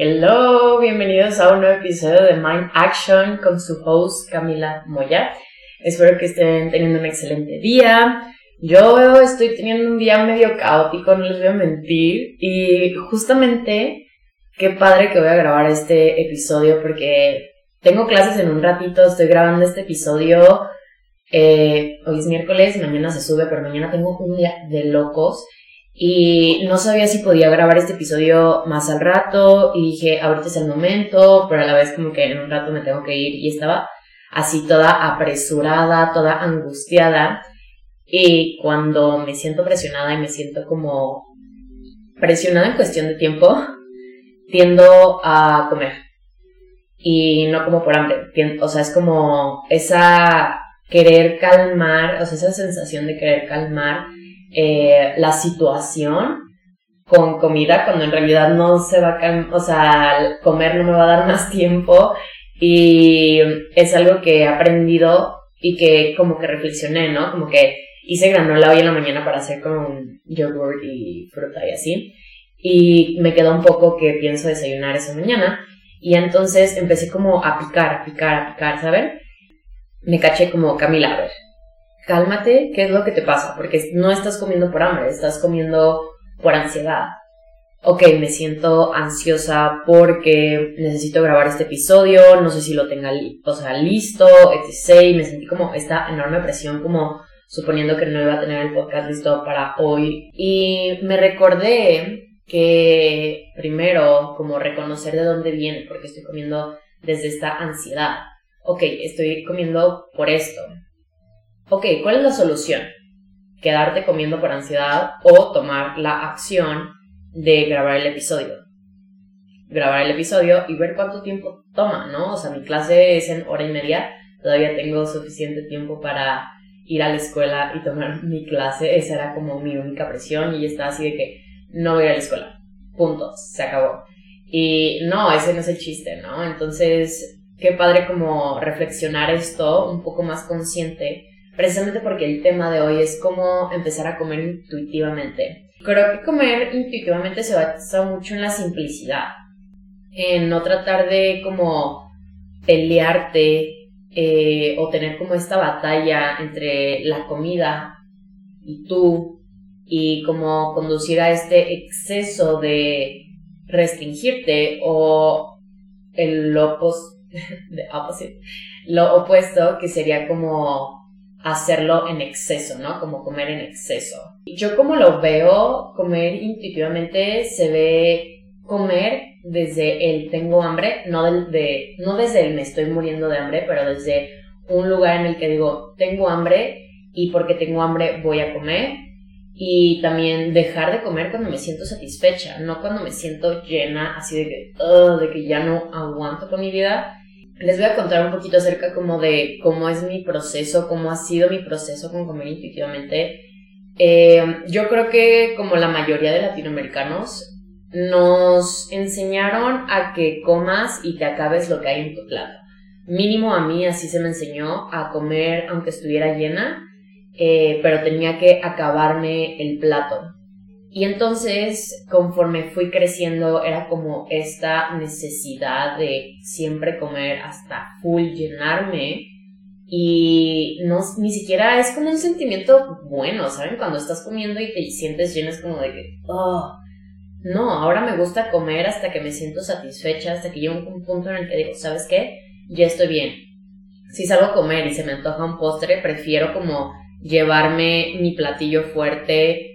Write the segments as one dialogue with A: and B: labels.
A: Hello, bienvenidos a un nuevo episodio de Mind Action con su host Camila Moya. Espero que estén teniendo un excelente día. Yo estoy teniendo un día medio caótico, no les voy a mentir. Y justamente, qué padre que voy a grabar este episodio porque tengo clases en un ratito, estoy grabando este episodio. Eh, hoy es miércoles, mañana se sube, pero mañana tengo un día de locos y no sabía si podía grabar este episodio más al rato y dije, ahorita es el momento, pero a la vez como que en un rato me tengo que ir y estaba así toda apresurada, toda angustiada. Y cuando me siento presionada y me siento como presionada en cuestión de tiempo, tiendo a comer. Y no como por hambre, o sea, es como esa querer calmar, o sea, esa sensación de querer calmar eh, la situación con comida cuando en realidad no se va a, o sea, comer no me va a dar más tiempo y es algo que he aprendido y que como que reflexioné, ¿no? Como que hice granola hoy en la mañana para hacer con yogurt y fruta y así y me quedó un poco que pienso desayunar esa mañana y entonces empecé como a picar, a picar, a picar, ¿saben? Me caché como Camila, cálmate, ¿qué es lo que te pasa? Porque no estás comiendo por hambre, estás comiendo por ansiedad. Ok, me siento ansiosa porque necesito grabar este episodio, no sé si lo tenga o sea, listo, etc. Y me sentí como esta enorme presión, como suponiendo que no iba a tener el podcast listo para hoy. Y me recordé que primero, como reconocer de dónde viene, porque estoy comiendo desde esta ansiedad. Ok, estoy comiendo por esto, ok, ¿cuál es la solución? Quedarte comiendo por ansiedad o tomar la acción de grabar el episodio. Grabar el episodio y ver cuánto tiempo toma, ¿no? O sea, mi clase es en hora y media, todavía tengo suficiente tiempo para ir a la escuela y tomar mi clase, esa era como mi única presión y estaba así de que no voy a la escuela, punto, se acabó. Y no, ese no es el chiste, ¿no? Entonces, qué padre como reflexionar esto un poco más consciente precisamente porque el tema de hoy es cómo empezar a comer intuitivamente. Creo que comer intuitivamente se basa mucho en la simplicidad, en no tratar de como pelearte eh, o tener como esta batalla entre la comida y tú y como conducir a este exceso de restringirte o el lo, lo opuesto que sería como hacerlo en exceso, ¿no? Como comer en exceso. Yo como lo veo, comer intuitivamente se ve comer desde el tengo hambre, no, del, de, no desde el me estoy muriendo de hambre, pero desde un lugar en el que digo tengo hambre y porque tengo hambre voy a comer y también dejar de comer cuando me siento satisfecha, no cuando me siento llena, así de que, de que ya no aguanto con mi vida, les voy a contar un poquito acerca como de cómo es mi proceso, cómo ha sido mi proceso con comer intuitivamente. Eh, yo creo que como la mayoría de latinoamericanos nos enseñaron a que comas y te acabes lo que hay en tu plato. Mínimo a mí así se me enseñó a comer aunque estuviera llena, eh, pero tenía que acabarme el plato. Y entonces, conforme fui creciendo, era como esta necesidad de siempre comer hasta full llenarme. Y no, ni siquiera es como un sentimiento bueno, ¿saben? Cuando estás comiendo y te sientes lleno, es como de que, oh, no, ahora me gusta comer hasta que me siento satisfecha, hasta que llego a un punto en el que digo, ¿sabes qué? Ya estoy bien. Si salgo a comer y se me antoja un postre, prefiero como llevarme mi platillo fuerte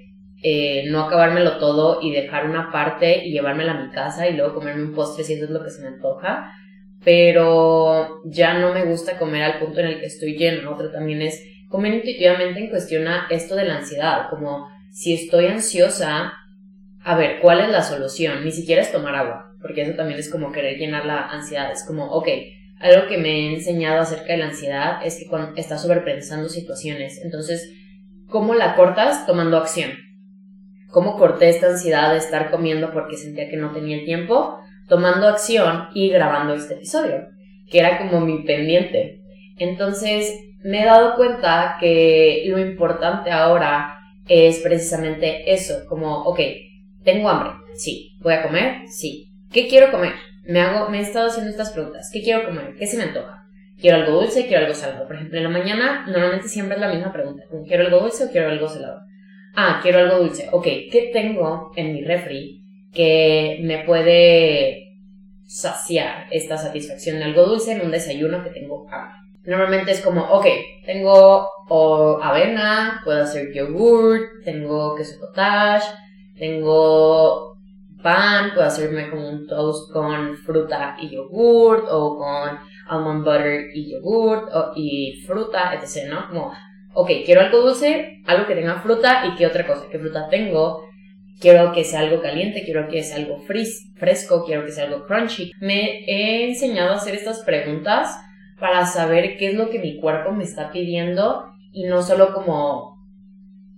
A: eh, no acabármelo todo y dejar una parte y llevármela a mi casa y luego comerme un postre si eso es lo que se me antoja. Pero ya no me gusta comer al punto en el que estoy lleno. Otro también es comer intuitivamente en cuestión a esto de la ansiedad. Como si estoy ansiosa, a ver, ¿cuál es la solución? Ni siquiera es tomar agua, porque eso también es como querer llenar la ansiedad. Es como, ok, algo que me he enseñado acerca de la ansiedad es que cuando estás sobrepensando situaciones, entonces, ¿cómo la cortas? Tomando acción cómo corté esta ansiedad de estar comiendo porque sentía que no tenía tiempo, tomando acción y grabando este episodio, que era como mi pendiente. Entonces me he dado cuenta que lo importante ahora es precisamente eso, como, ok, tengo hambre, sí, voy a comer, sí, ¿qué quiero comer? Me, hago, me he estado haciendo estas preguntas. ¿Qué quiero comer? ¿Qué se me antoja? ¿Quiero algo dulce? ¿Quiero algo salado? Por ejemplo, en la mañana normalmente siempre es la misma pregunta. ¿Quiero algo dulce o quiero algo salado? Ah, quiero algo dulce. Ok, ¿qué tengo en mi refri que me puede saciar esta satisfacción de algo dulce en un desayuno que tengo hambre? Normalmente es como, ok, tengo avena, puedo hacer yogurt, tengo queso cottage, tengo pan, puedo hacerme como un toast con fruta y yogurt o con almond butter y yogurt y fruta, etc. ¿no? Ok, quiero algo dulce, algo que tenga fruta y qué otra cosa, qué fruta tengo, quiero que sea algo caliente, quiero que sea algo fresco, quiero que sea algo crunchy. Me he enseñado a hacer estas preguntas para saber qué es lo que mi cuerpo me está pidiendo y no solo como,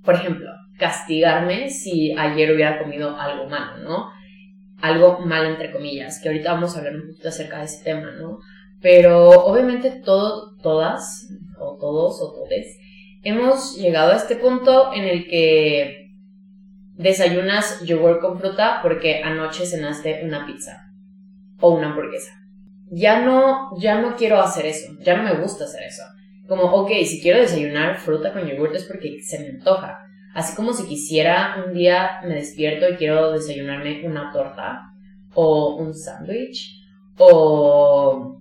A: por ejemplo, castigarme si ayer hubiera comido algo malo, ¿no? Algo malo entre comillas, que ahorita vamos a hablar un poquito acerca de ese tema, ¿no? Pero obviamente todo, todas, o todos, o todes, hemos llegado a este punto en el que desayunas yogur con fruta porque anoche cenaste una pizza o una hamburguesa ya no, ya no quiero hacer eso, ya no me gusta hacer eso. Como, ok, si quiero desayunar fruta con yogur es porque se me antoja. Así como si quisiera un día me despierto y quiero desayunarme una torta o un sándwich o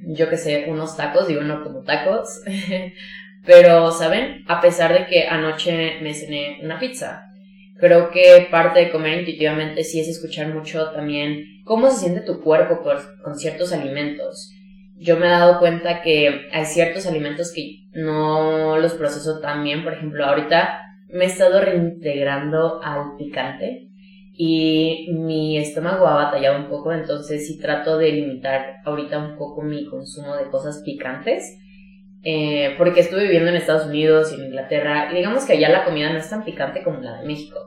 A: yo que sé, unos tacos, digo no como tacos. Pero, ¿saben? A pesar de que anoche me cené una pizza, creo que parte de comer intuitivamente sí es escuchar mucho también cómo se siente tu cuerpo con ciertos alimentos. Yo me he dado cuenta que hay ciertos alimentos que no los proceso tan bien. Por ejemplo, ahorita me he estado reintegrando al picante y mi estómago ha batallado un poco, entonces sí trato de limitar ahorita un poco mi consumo de cosas picantes. Eh, porque estuve viviendo en Estados Unidos y en Inglaterra y digamos que allá la comida no es tan picante como la de México.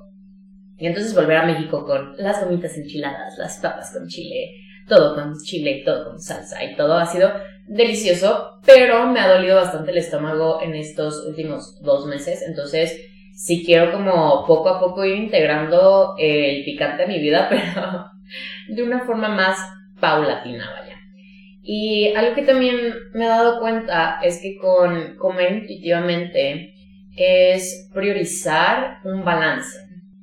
A: Y entonces volver a México con las gomitas enchiladas, las papas con chile, todo con chile, todo con salsa y todo ha sido delicioso, pero me ha dolido bastante el estómago en estos últimos dos meses, entonces sí quiero como poco a poco ir integrando el picante a mi vida, pero de una forma más paulatina, vaya. Y algo que también me he dado cuenta es que con comer intuitivamente es priorizar un balance.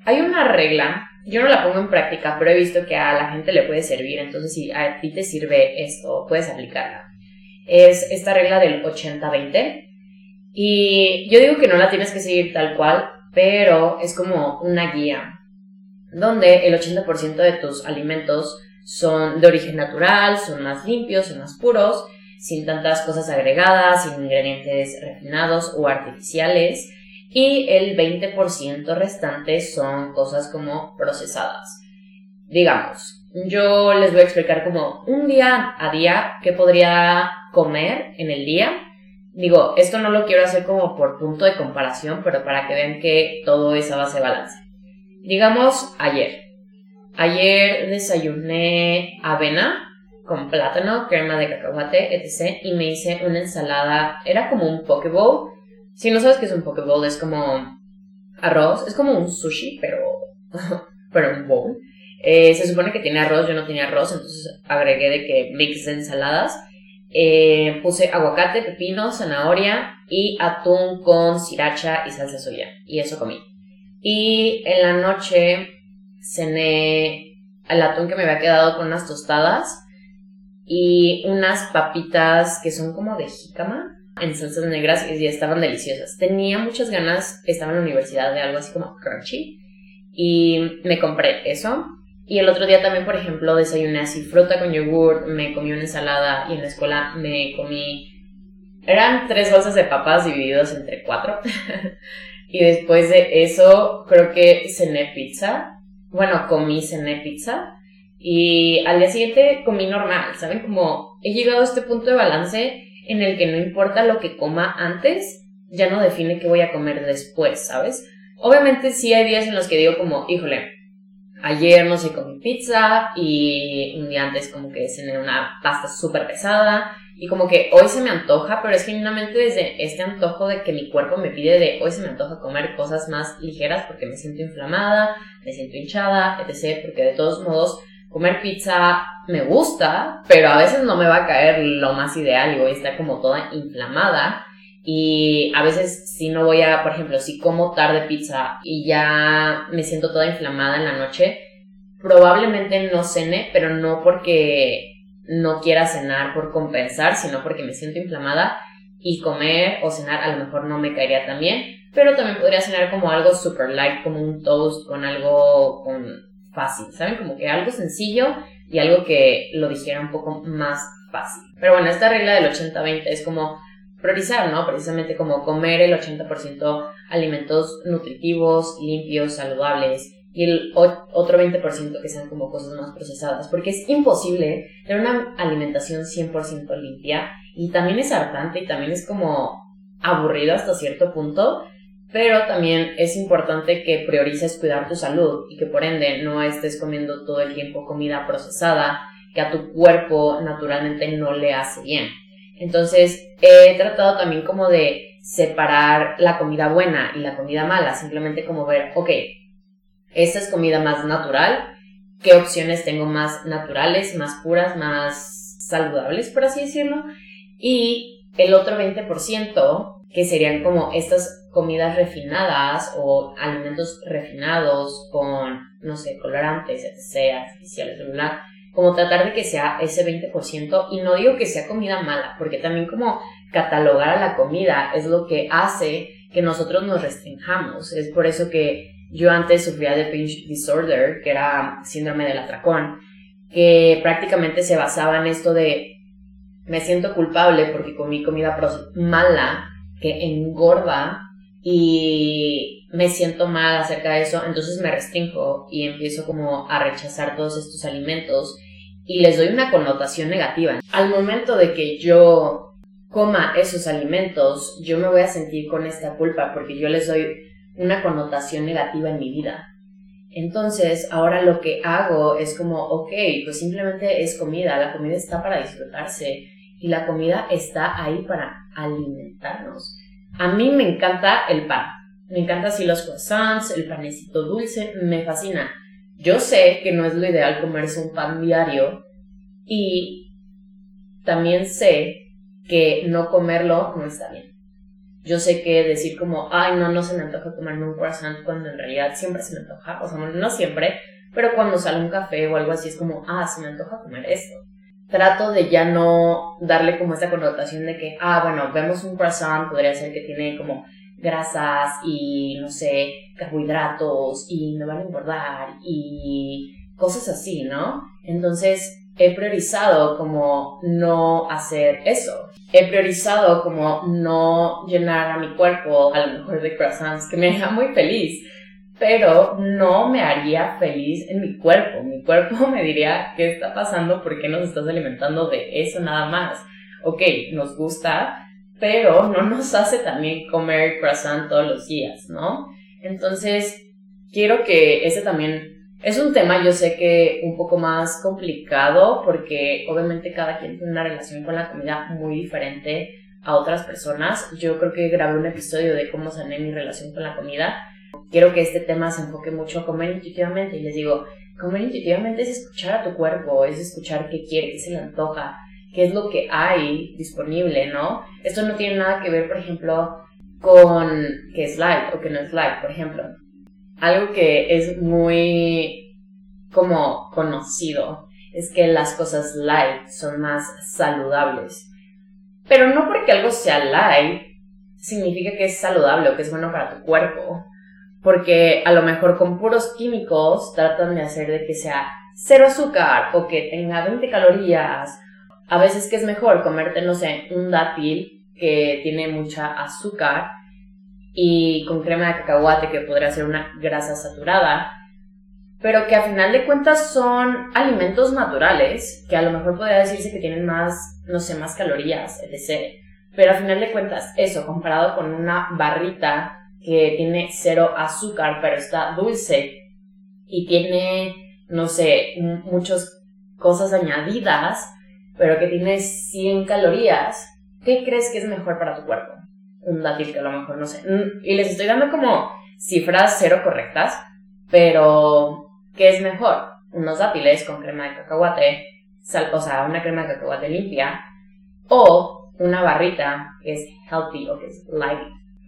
A: Hay una regla, yo no la pongo en práctica, pero he visto que a la gente le puede servir, entonces si a ti te sirve esto, puedes aplicarla. Es esta regla del 80-20. Y yo digo que no la tienes que seguir tal cual, pero es como una guía donde el 80% de tus alimentos son de origen natural, son más limpios, son más puros, sin tantas cosas agregadas, sin ingredientes refinados o artificiales y el 20% restante son cosas como procesadas. Digamos, yo les voy a explicar como un día a día qué podría comer en el día. Digo, esto no lo quiero hacer como por punto de comparación, pero para que vean que todo es a base de balance. Digamos, ayer. Ayer desayuné avena con plátano, crema de cacahuate, etc. Y me hice una ensalada, era como un poke si no sabes qué es un poke bowl, es como arroz, es como un sushi, pero, pero un bowl. Eh, se supone que tiene arroz, yo no tenía arroz, entonces agregué de que mix de ensaladas. Eh, puse aguacate, pepino, zanahoria y atún con sriracha y salsa soya. Y eso comí. Y en la noche cené el atún que me había quedado con unas tostadas y unas papitas que son como de jícama en salsas negras y estaban deliciosas. Tenía muchas ganas, estaba en la universidad de algo así como crunchy y me compré eso. Y el otro día también, por ejemplo, desayuné así fruta con yogur, me comí una ensalada y en la escuela me comí... Eran tres bolsas de papas divididos entre cuatro. y después de eso creo que cené pizza. Bueno, comí, cené pizza. Y al día siguiente comí normal, ¿saben? Como he llegado a este punto de balance en el que no importa lo que coma antes, ya no define qué voy a comer después, ¿sabes? Obviamente sí hay días en los que digo como, híjole, ayer no sé, comí pizza y un día antes como que cené una pasta súper pesada y como que hoy se me antoja, pero es genuinamente desde este antojo de que mi cuerpo me pide de hoy se me antoja comer cosas más ligeras porque me siento inflamada, me siento hinchada, etc. Porque de todos modos comer pizza me gusta, pero a veces no me va a caer lo más ideal y voy a como toda inflamada. Y a veces si no voy a, por ejemplo, si como tarde pizza y ya me siento toda inflamada en la noche, probablemente no cene, pero no porque no quiera cenar por compensar, sino porque me siento inflamada y comer o cenar a lo mejor no me caería tan bien, pero también podría cenar como algo super light, como un toast con algo con fácil, ¿saben? Como que algo sencillo y algo que lo dijera un poco más fácil. Pero bueno, esta regla del 80-20 es como priorizar, ¿no? Precisamente como comer el 80% alimentos nutritivos, limpios, saludables y el otro 20% que sean como cosas más procesadas, porque es imposible tener una alimentación 100% limpia y también es hartante y también es como aburrido hasta cierto punto, pero también es importante que priorices cuidar tu salud y que por ende no estés comiendo todo el tiempo comida procesada que a tu cuerpo naturalmente no le hace bien. Entonces he tratado también como de separar la comida buena y la comida mala, simplemente como ver, ok, esta es comida más natural, qué opciones tengo más naturales, más puras, más saludables, por así decirlo, y el otro 20%, que serían como estas comidas refinadas o alimentos refinados con, no sé, colorantes, etc., artificiales, como tratar de que sea ese 20% y no digo que sea comida mala, porque también como catalogar a la comida es lo que hace que nosotros nos restringamos. Es por eso que yo antes sufría de pinch disorder, que era síndrome del atracón, que prácticamente se basaba en esto de me siento culpable porque comí comida mala que engorda y me siento mal acerca de eso, entonces me restringo y empiezo como a rechazar todos estos alimentos y les doy una connotación negativa. Al momento de que yo coma esos alimentos, yo me voy a sentir con esta culpa porque yo les doy una connotación negativa en mi vida. Entonces, ahora lo que hago es como, ok, pues simplemente es comida, la comida está para disfrutarse y la comida está ahí para alimentarnos. A mí me encanta el pan, me encanta así los croissants, el panecito dulce, me fascina. Yo sé que no es lo ideal comerse un pan diario y también sé que no comerlo no está bien. Yo sé que decir como, ay, no, no se me antoja comerme un croissant cuando en realidad siempre se me antoja, o sea, no siempre, pero cuando sale un café o algo así es como, ah, se me antoja comer esto. Trato de ya no darle como esta connotación de que, ah, bueno, vemos un croissant, podría ser que tiene como grasas y, no sé, carbohidratos y me van a engordar y cosas así, ¿no? Entonces, he priorizado como no hacer eso. He priorizado como no llenar a mi cuerpo a lo mejor de croissants, que me deja muy feliz, pero no me haría feliz en mi cuerpo. Mi cuerpo me diría, ¿qué está pasando? ¿Por qué nos estás alimentando de eso nada más? Ok, nos gusta, pero no nos hace también comer croissant todos los días, ¿no? Entonces, quiero que ese también es un tema, yo sé que un poco más complicado porque obviamente cada quien tiene una relación con la comida muy diferente a otras personas. Yo creo que grabé un episodio de cómo sané mi relación con la comida. Quiero que este tema se enfoque mucho a comer intuitivamente y les digo, comer intuitivamente es escuchar a tu cuerpo, es escuchar qué quiere, qué se le antoja, qué es lo que hay disponible, ¿no? Esto no tiene nada que ver, por ejemplo, con qué es light o qué no es light, por ejemplo algo que es muy como conocido es que las cosas light son más saludables. Pero no porque algo sea light significa que es saludable o que es bueno para tu cuerpo. Porque a lo mejor con puros químicos tratan de hacer de que sea cero azúcar o que tenga 20 calorías. A veces que es mejor comerte, no sé, un dátil que tiene mucha azúcar y con crema de cacahuate que podría ser una grasa saturada, pero que a final de cuentas son alimentos naturales, que a lo mejor podría decirse que tienen más, no sé, más calorías, etc. Pero a final de cuentas, eso, comparado con una barrita que tiene cero azúcar, pero está dulce y tiene, no sé, muchas cosas añadidas, pero que tiene 100 calorías, ¿qué crees que es mejor para tu cuerpo? un dátil que a lo mejor no sé. Mm, y les estoy dando como cifras cero correctas, pero ¿qué es mejor? unos dátiles con crema de cacahuate, sal, o sea, una crema de cacahuate limpia, o una barrita que es healthy o que es light,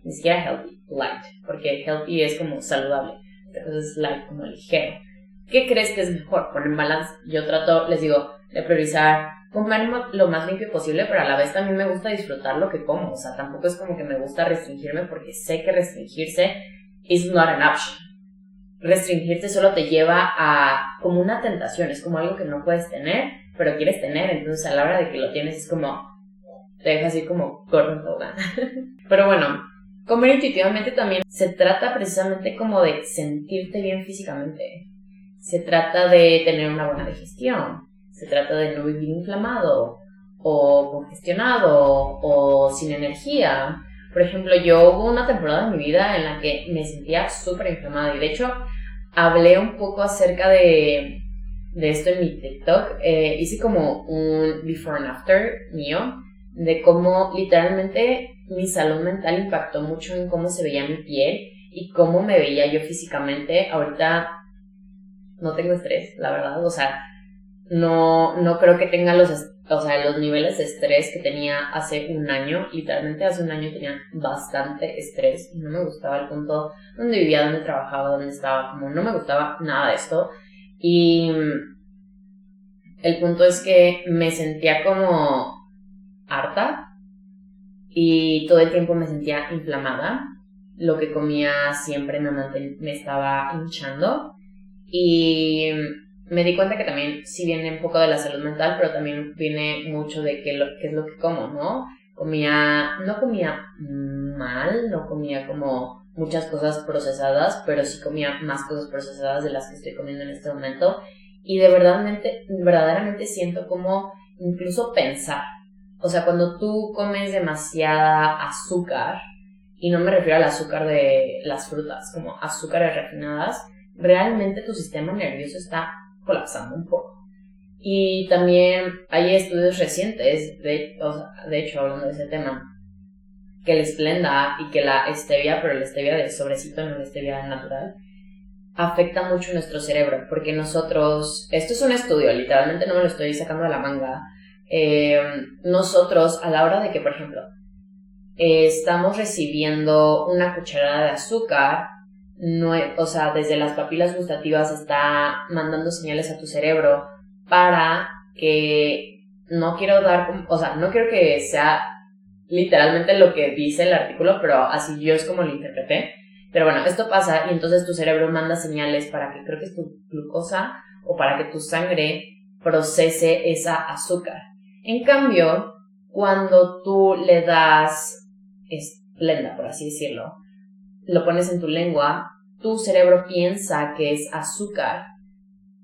A: ni siquiera healthy, light, porque healthy es como saludable, entonces es light, como ligero. ¿Qué crees que es mejor? Poner balance. Yo trato, les digo, de priorizar comer lo más limpio posible, pero a la vez también me gusta disfrutar lo que como. O sea, tampoco es como que me gusta restringirme porque sé que restringirse is not an option. Restringirte solo te lleva a como una tentación, es como algo que no puedes tener, pero quieres tener, entonces a la hora de que lo tienes es como, te deja así como corto en toga. pero bueno, comer intuitivamente también se trata precisamente como de sentirte bien físicamente. Se trata de tener una buena digestión, se trata de no vivir inflamado o congestionado o sin energía. Por ejemplo, yo hubo una temporada en mi vida en la que me sentía súper inflamada y de hecho hablé un poco acerca de, de esto en mi TikTok. Eh, hice como un before and after mío de cómo literalmente mi salud mental impactó mucho en cómo se veía mi piel y cómo me veía yo físicamente. Ahorita no tengo estrés, la verdad. O sea, no, no creo que tenga los, o sea, los niveles de estrés que tenía hace un año. Literalmente hace un año tenía bastante estrés no me gustaba el punto donde vivía, donde trabajaba, donde estaba. Como no me gustaba nada de esto. Y el punto es que me sentía como harta y todo el tiempo me sentía inflamada. Lo que comía siempre me, me estaba hinchando. Y me di cuenta que también sí viene un poco de la salud mental, pero también viene mucho de qué, qué es lo que como, ¿no? Comía, no comía mal, no comía como muchas cosas procesadas, pero sí comía más cosas procesadas de las que estoy comiendo en este momento. Y de verdaderamente, verdaderamente siento como incluso pensar. O sea, cuando tú comes demasiada azúcar, y no me refiero al azúcar de las frutas, como azúcares refinadas, realmente tu sistema nervioso está colapsando un poco. Y también hay estudios recientes, de, de hecho, hablando de ese tema, que el esplenda y que la stevia, pero la stevia de sobrecito, no la stevia natural, afecta mucho nuestro cerebro, porque nosotros, esto es un estudio, literalmente no me lo estoy sacando de la manga, eh, nosotros a la hora de que, por ejemplo, estamos recibiendo una cucharada de azúcar, no, o sea, desde las papilas gustativas está mandando señales a tu cerebro para que no quiero dar, o sea, no quiero que sea literalmente lo que dice el artículo, pero así yo es como lo interpreté. Pero bueno, esto pasa y entonces tu cerebro manda señales para que creo que es tu glucosa o para que tu sangre procese esa azúcar. En cambio, cuando tú le das esplenda, por así decirlo, lo pones en tu lengua, tu cerebro piensa que es azúcar,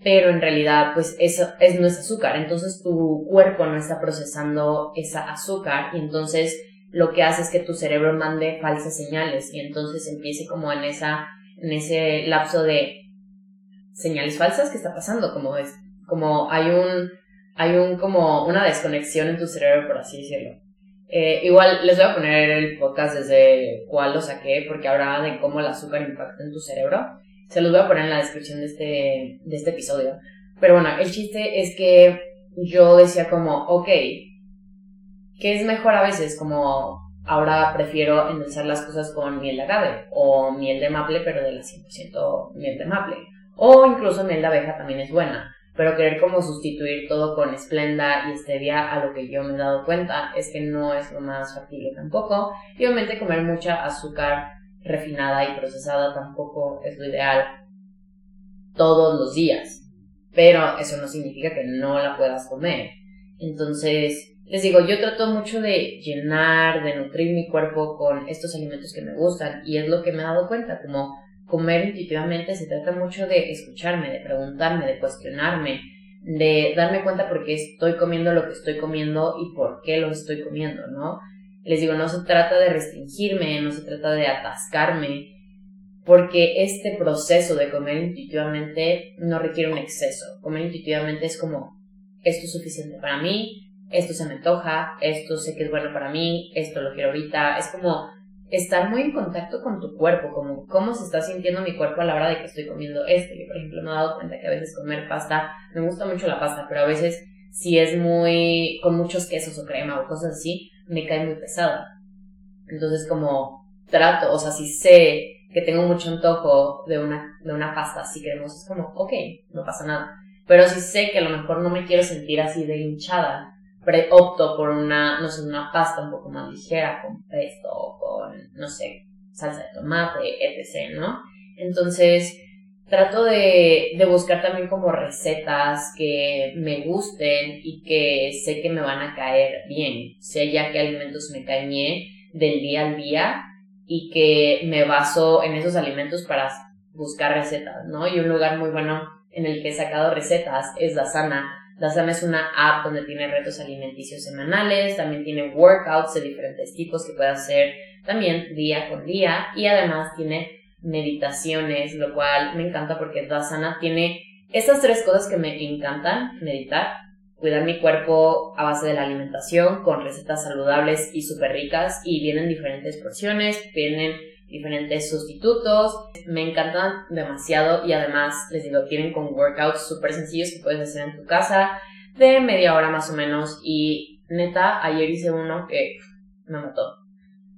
A: pero en realidad pues eso es, no es azúcar, entonces tu cuerpo no está procesando esa azúcar y entonces lo que hace es que tu cerebro mande falsas señales y entonces empiece como en esa en ese lapso de señales falsas que está pasando, como es como hay un hay un como una desconexión en tu cerebro por así decirlo. Eh, igual les voy a poner el podcast desde cuál lo saqué, porque habla de cómo el azúcar impacta en tu cerebro. Se los voy a poner en la descripción de este, de este episodio. Pero bueno, el chiste es que yo decía como, ok, ¿qué es mejor a veces? Como ahora prefiero endulzar las cosas con miel de agave o miel de maple, pero de la 100% miel de maple. O incluso miel de abeja también es buena pero querer como sustituir todo con esplenda y stevia a lo que yo me he dado cuenta es que no es lo más factible tampoco. Y obviamente comer mucha azúcar refinada y procesada tampoco es lo ideal todos los días. Pero eso no significa que no la puedas comer. Entonces les digo yo trato mucho de llenar de nutrir mi cuerpo con estos alimentos que me gustan y es lo que me he dado cuenta como comer intuitivamente se trata mucho de escucharme, de preguntarme, de cuestionarme, de darme cuenta por qué estoy comiendo lo que estoy comiendo y por qué lo estoy comiendo, ¿no? Les digo, no se trata de restringirme, no se trata de atascarme, porque este proceso de comer intuitivamente no requiere un exceso. Comer intuitivamente es como, esto es suficiente para mí, esto se me antoja, esto sé que es bueno para mí, esto lo quiero ahorita, es como estar muy en contacto con tu cuerpo, como cómo se está sintiendo mi cuerpo a la hora de que estoy comiendo esto. Yo, por ejemplo, me he dado cuenta que a veces comer pasta, me gusta mucho la pasta, pero a veces si es muy, con muchos quesos o crema o cosas así, me cae muy pesada. Entonces como trato, o sea, si sé que tengo mucho antojo de una, de una pasta así cremosa, es como, ok, no pasa nada. Pero si sé que a lo mejor no me quiero sentir así de hinchada, opto por una, no sé, una pasta un poco más ligera, con pesto o con, no sé, salsa de tomate, etc., ¿no? Entonces, trato de, de buscar también como recetas que me gusten y que sé que me van a caer bien, sé ya qué alimentos me bien del día al día y que me baso en esos alimentos para buscar recetas, ¿no? Y un lugar muy bueno en el que he sacado recetas es la sana la es una app donde tiene retos alimenticios semanales, también tiene workouts de diferentes tipos que puedes hacer también día con día y además tiene meditaciones, lo cual me encanta porque Sana tiene estas tres cosas que me encantan, meditar, cuidar mi cuerpo a base de la alimentación con recetas saludables y súper ricas y vienen diferentes porciones, vienen diferentes sustitutos. Me encantan demasiado y además les digo, tienen con workouts súper sencillos que puedes hacer en tu casa de media hora más o menos y neta, ayer hice uno que me mató.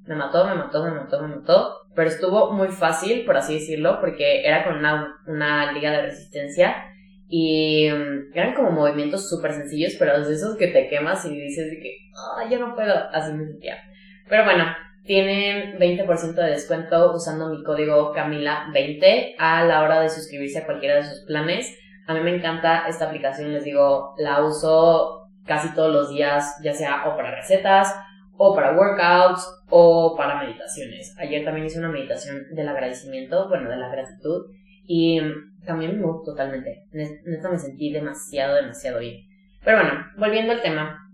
A: Me mató, me mató, me mató, me mató. Pero estuvo muy fácil, por así decirlo, porque era con una, una liga de resistencia y mm, eran como movimientos súper sencillos, pero de esos que te quemas y dices que, ah, yo no puedo, así me sentía. Pero bueno, tienen 20% de descuento usando mi código Camila20 a la hora de suscribirse a cualquiera de sus planes. A mí me encanta esta aplicación, les digo, la uso casi todos los días, ya sea o para recetas, o para workouts, o para meditaciones. Ayer también hice una meditación del agradecimiento, bueno, de la gratitud, y cambió mi mood totalmente. Neta me sentí demasiado, demasiado bien. Pero bueno, volviendo al tema,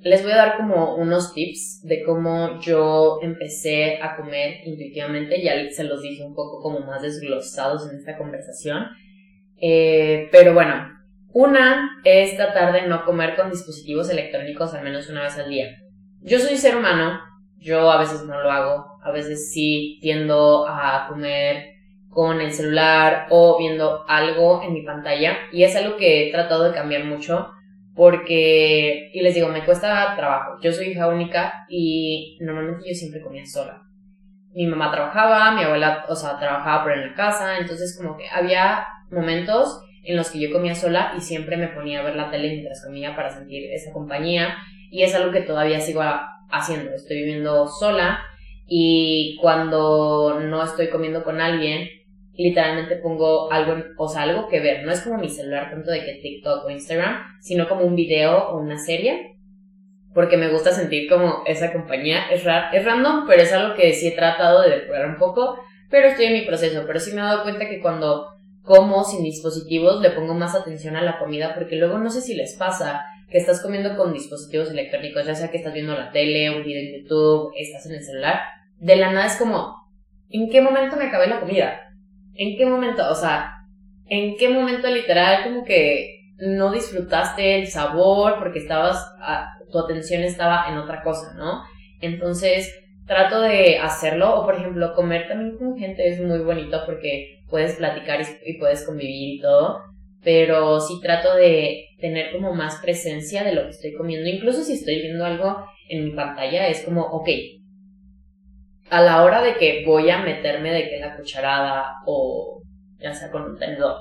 A: les voy a dar como unos tips de cómo yo empecé a comer intuitivamente. Ya se los dije un poco como más desglosados en esta conversación. Eh, pero bueno, una es tratar de no comer con dispositivos electrónicos al menos una vez al día. Yo soy ser humano, yo a veces no lo hago, a veces sí tiendo a comer con el celular o viendo algo en mi pantalla y es algo que he tratado de cambiar mucho porque, y les digo, me cuesta trabajo. Yo soy hija única y normalmente yo siempre comía sola. Mi mamá trabajaba, mi abuela, o sea, trabajaba por en la casa, entonces como que había momentos en los que yo comía sola y siempre me ponía a ver la tele mientras comía para sentir esa compañía y es algo que todavía sigo haciendo. Estoy viviendo sola y cuando no estoy comiendo con alguien, literalmente pongo algo, o sea, algo que ver. No es como mi celular tanto de que TikTok o Instagram, sino como un video o una serie. Porque me gusta sentir como esa compañía. Es, es random, pero es algo que sí he tratado de depurar un poco. Pero estoy en mi proceso. Pero sí me he dado cuenta que cuando como sin dispositivos le pongo más atención a la comida. Porque luego no sé si les pasa que estás comiendo con dispositivos electrónicos. Ya sea que estás viendo la tele, un video en YouTube, estás en el celular. De la nada es como, ¿en qué momento me acabé la comida? ¿En qué momento? O sea, ¿en qué momento literal como que no disfrutaste el sabor porque estabas, tu atención estaba en otra cosa, ¿no? Entonces, trato de hacerlo, o por ejemplo, comer también con gente es muy bonito porque puedes platicar y, puedes convivir y todo, pero sí trato de tener como más presencia de lo que estoy comiendo, incluso si estoy viendo algo en mi pantalla, es como, ok, a la hora de que voy a meterme de que la cucharada o ya sea con un tenedor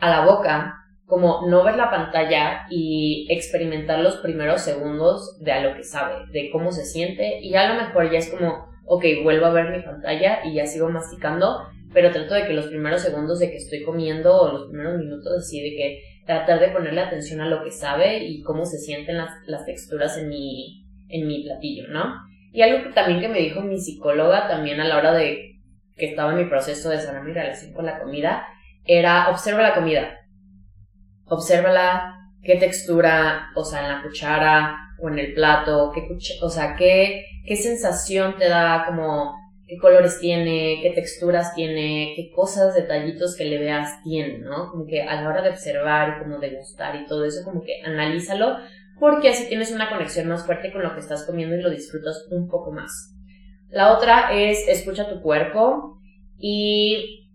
A: a la boca, como no ver la pantalla y experimentar los primeros segundos de a lo que sabe, de cómo se siente y a lo mejor ya es como, ok, vuelvo a ver mi pantalla y ya sigo masticando, pero trato de que los primeros segundos de que estoy comiendo o los primeros minutos así de que tratar de ponerle atención a lo que sabe y cómo se sienten las, las texturas en mi, en mi platillo, ¿no? Y algo que también que me dijo mi psicóloga también a la hora de que estaba en mi proceso de sanar mi relación con la comida, era observa la comida. Obsérvala, qué textura, o sea, en la cuchara o en el plato, qué o sea, qué, qué sensación te da, como qué colores tiene, qué texturas tiene, qué cosas, detallitos que le veas tiene, ¿no? Como que a la hora de observar como de gustar y todo eso, como que analízalo porque así tienes una conexión más fuerte con lo que estás comiendo y lo disfrutas un poco más. La otra es escucha tu cuerpo y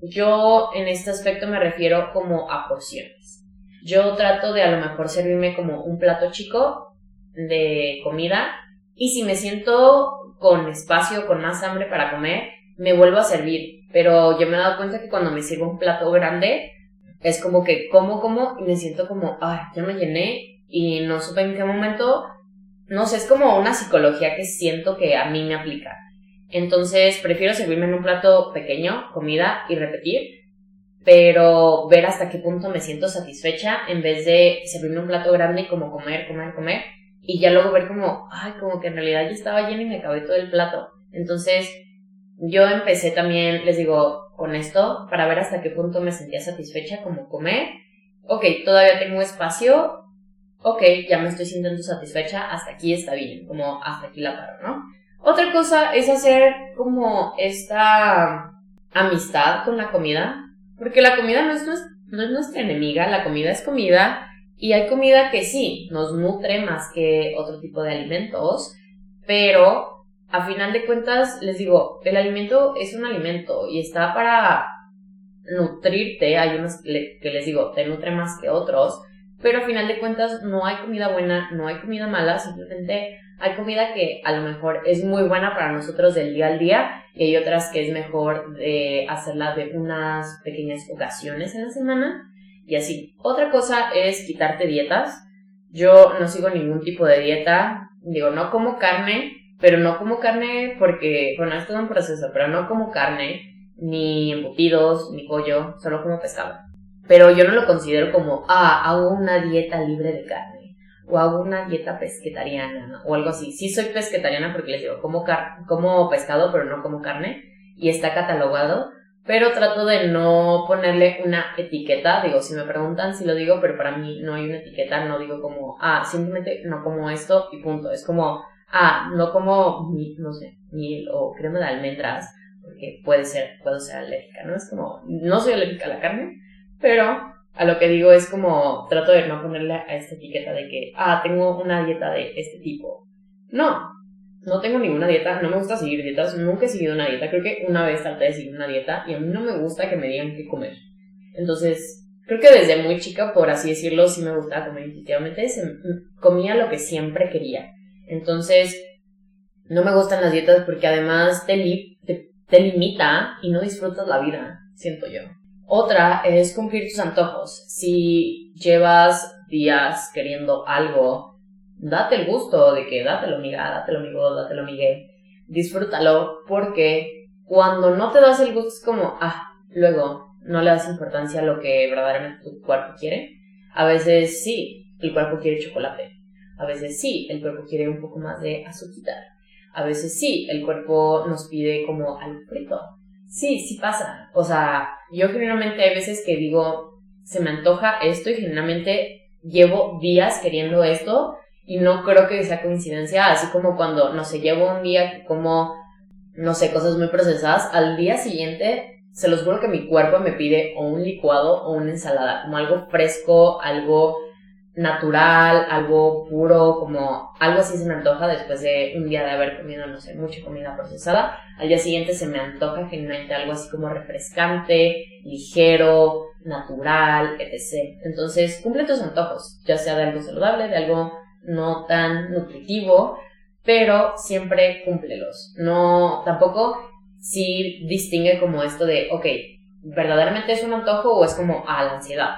A: yo en este aspecto me refiero como a porciones. Yo trato de a lo mejor servirme como un plato chico de comida y si me siento con espacio, con más hambre para comer, me vuelvo a servir. Pero yo me he dado cuenta que cuando me sirvo un plato grande, es como que como, como y me siento como, ay, ya me llené y no supe en qué momento. No sé, es como una psicología que siento que a mí me aplica. Entonces prefiero servirme en un plato pequeño, comida y repetir, pero ver hasta qué punto me siento satisfecha en vez de servirme un plato grande y como comer, comer, comer y ya luego ver como, ay, como que en realidad ya estaba lleno y me acabé todo el plato. Entonces yo empecé también, les digo, con esto para ver hasta qué punto me sentía satisfecha como comer. Ok, todavía tengo espacio. Ok, ya me estoy sintiendo satisfecha. Hasta aquí está bien. Como hasta aquí la paro, ¿no? Otra cosa es hacer como esta amistad con la comida. Porque la comida no es, no es nuestra enemiga. La comida es comida. Y hay comida que sí, nos nutre más que otro tipo de alimentos. Pero a final de cuentas, les digo, el alimento es un alimento y está para nutrirte. Hay unos que les digo, te nutre más que otros. Pero a final de cuentas no hay comida buena, no hay comida mala, simplemente hay comida que a lo mejor es muy buena para nosotros del día al día y hay otras que es mejor de hacerla de unas pequeñas ocasiones en la semana y así. Otra cosa es quitarte dietas. Yo no sigo ningún tipo de dieta, digo, no como carne, pero no como carne porque, bueno, es un proceso, pero no como carne, ni embutidos, ni pollo, solo como pescado. Pero yo no lo considero como, ah, hago una dieta libre de carne, o hago una dieta pesquetariana, o algo así. Sí soy pesquetariana porque les digo, como, como pescado, pero no como carne, y está catalogado, pero trato de no ponerle una etiqueta, digo, si me preguntan si lo digo, pero para mí no hay una etiqueta, no digo como, ah, simplemente no como esto y punto. Es como, ah, no como, no sé, miel o crema de almendras, porque puede ser, puedo ser alérgica, ¿no? Es como, no soy alérgica a la carne, pero a lo que digo es como, trato de no ponerle a esta etiqueta de que, ah, tengo una dieta de este tipo. No, no tengo ninguna dieta, no me gusta seguir dietas, nunca he seguido una dieta, creo que una vez traté de seguir una dieta y a mí no me gusta que me digan qué comer. Entonces, creo que desde muy chica, por así decirlo, sí me gustaba comer intuitivamente, comía lo que siempre quería. Entonces, no me gustan las dietas porque además te, te, limita y no disfrutas la vida, siento yo. Otra es cumplir tus antojos. Si llevas días queriendo algo, date el gusto de que dátelo miga, dátelo migo, dátelo migue. Disfrútalo porque cuando no te das el gusto es como, ah, luego no le das importancia a lo que verdaderamente tu cuerpo quiere. A veces sí, el cuerpo quiere chocolate, a veces sí, el cuerpo quiere un poco más de azúcar. A veces sí, el cuerpo nos pide como algo frito. Sí, sí pasa. O sea, yo generalmente hay veces que digo, se me antoja esto y generalmente llevo días queriendo esto y no creo que sea coincidencia, así como cuando, no sé, llevo un día como, no sé, cosas muy procesadas, al día siguiente se los juro que mi cuerpo me pide o un licuado o una ensalada, como algo fresco, algo natural, algo puro, como algo así se me antoja después de un día de haber comido, no sé, mucha comida procesada. Al día siguiente se me antoja generalmente algo así como refrescante, ligero, natural, etc. Entonces, cumple tus antojos, ya sea de algo saludable, de algo no tan nutritivo, pero siempre cúmplelos. No, tampoco si distingue como esto de, ok, verdaderamente es un antojo o es como a la ansiedad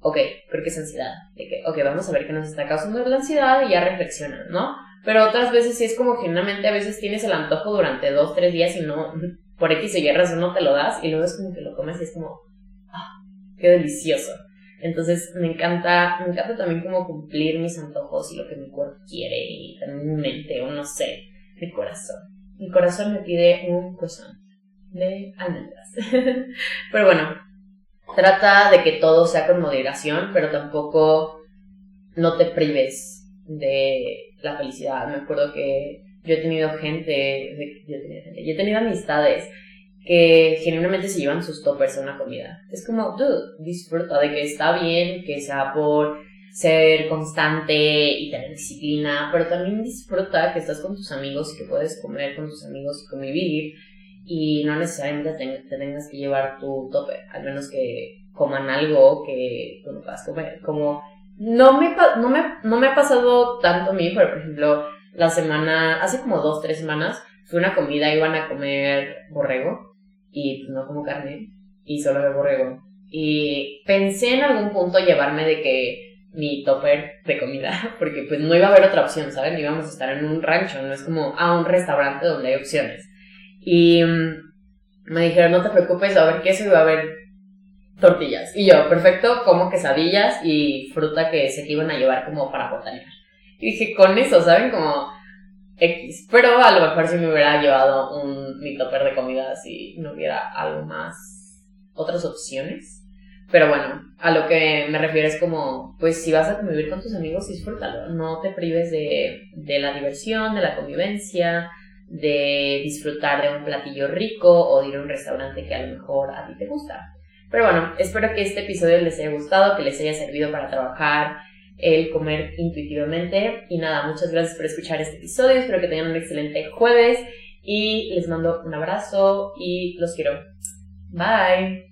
A: ok, creo que es ansiedad. De que, ok, vamos a ver qué nos está causando la ansiedad y ya reflexionan, ¿no? Pero otras veces sí es como generalmente a veces tienes el antojo durante dos, tres días y no, por X o Y razón no te lo das y luego es como que lo comes y es como, ah, qué delicioso. Entonces me encanta, me encanta también como cumplir mis antojos y lo que mi cuerpo quiere y también mi mente o no sé, mi corazón. Mi corazón me pide un croissant de almendras. Pero bueno, trata de que todo sea con moderación, pero tampoco no te prives de la felicidad. Me acuerdo que yo he tenido gente, yo he tenido, amistades que genuinamente se llevan sus toppers a una comida. Es como, dude, disfruta de que está bien, que sea por ser constante y tener disciplina, pero también disfruta que estás con tus amigos y que puedes comer con tus amigos y convivir y no necesariamente te, tengas que llevar tu tope, al menos que coman algo que tú no puedas comer. Como no me, no, me, no me ha pasado tanto a mí, pero por ejemplo, la semana, hace como dos, tres semanas, fue una comida, iban a comer borrego y pues, no como carne y solo de borrego. Y pensé en algún punto llevarme de que mi topper de comida, porque pues no iba a haber otra opción, ¿saben? Íbamos a estar en un rancho, no es como a un restaurante donde hay opciones. Y mm, me dijeron, no te preocupes, va a haber queso y va a haber tortillas. Y yo, perfecto, como quesadillas y fruta que sé que iban a llevar como para botanear. Y dije, con eso, ¿saben? Como X. Pero a lo mejor si me hubiera llevado un, mi topper de comida si no hubiera algo más, otras opciones. Pero bueno, a lo que me refiero es como, pues si vas a convivir con tus amigos, disfrútalo. No te prives de, de la diversión, de la convivencia, de disfrutar de un platillo rico o de ir a un restaurante que a lo mejor a ti te gusta. Pero bueno, espero que este episodio les haya gustado, que les haya servido para trabajar el comer intuitivamente. Y nada, muchas gracias por escuchar este episodio. Espero que tengan un excelente jueves y les mando un abrazo y los quiero. Bye.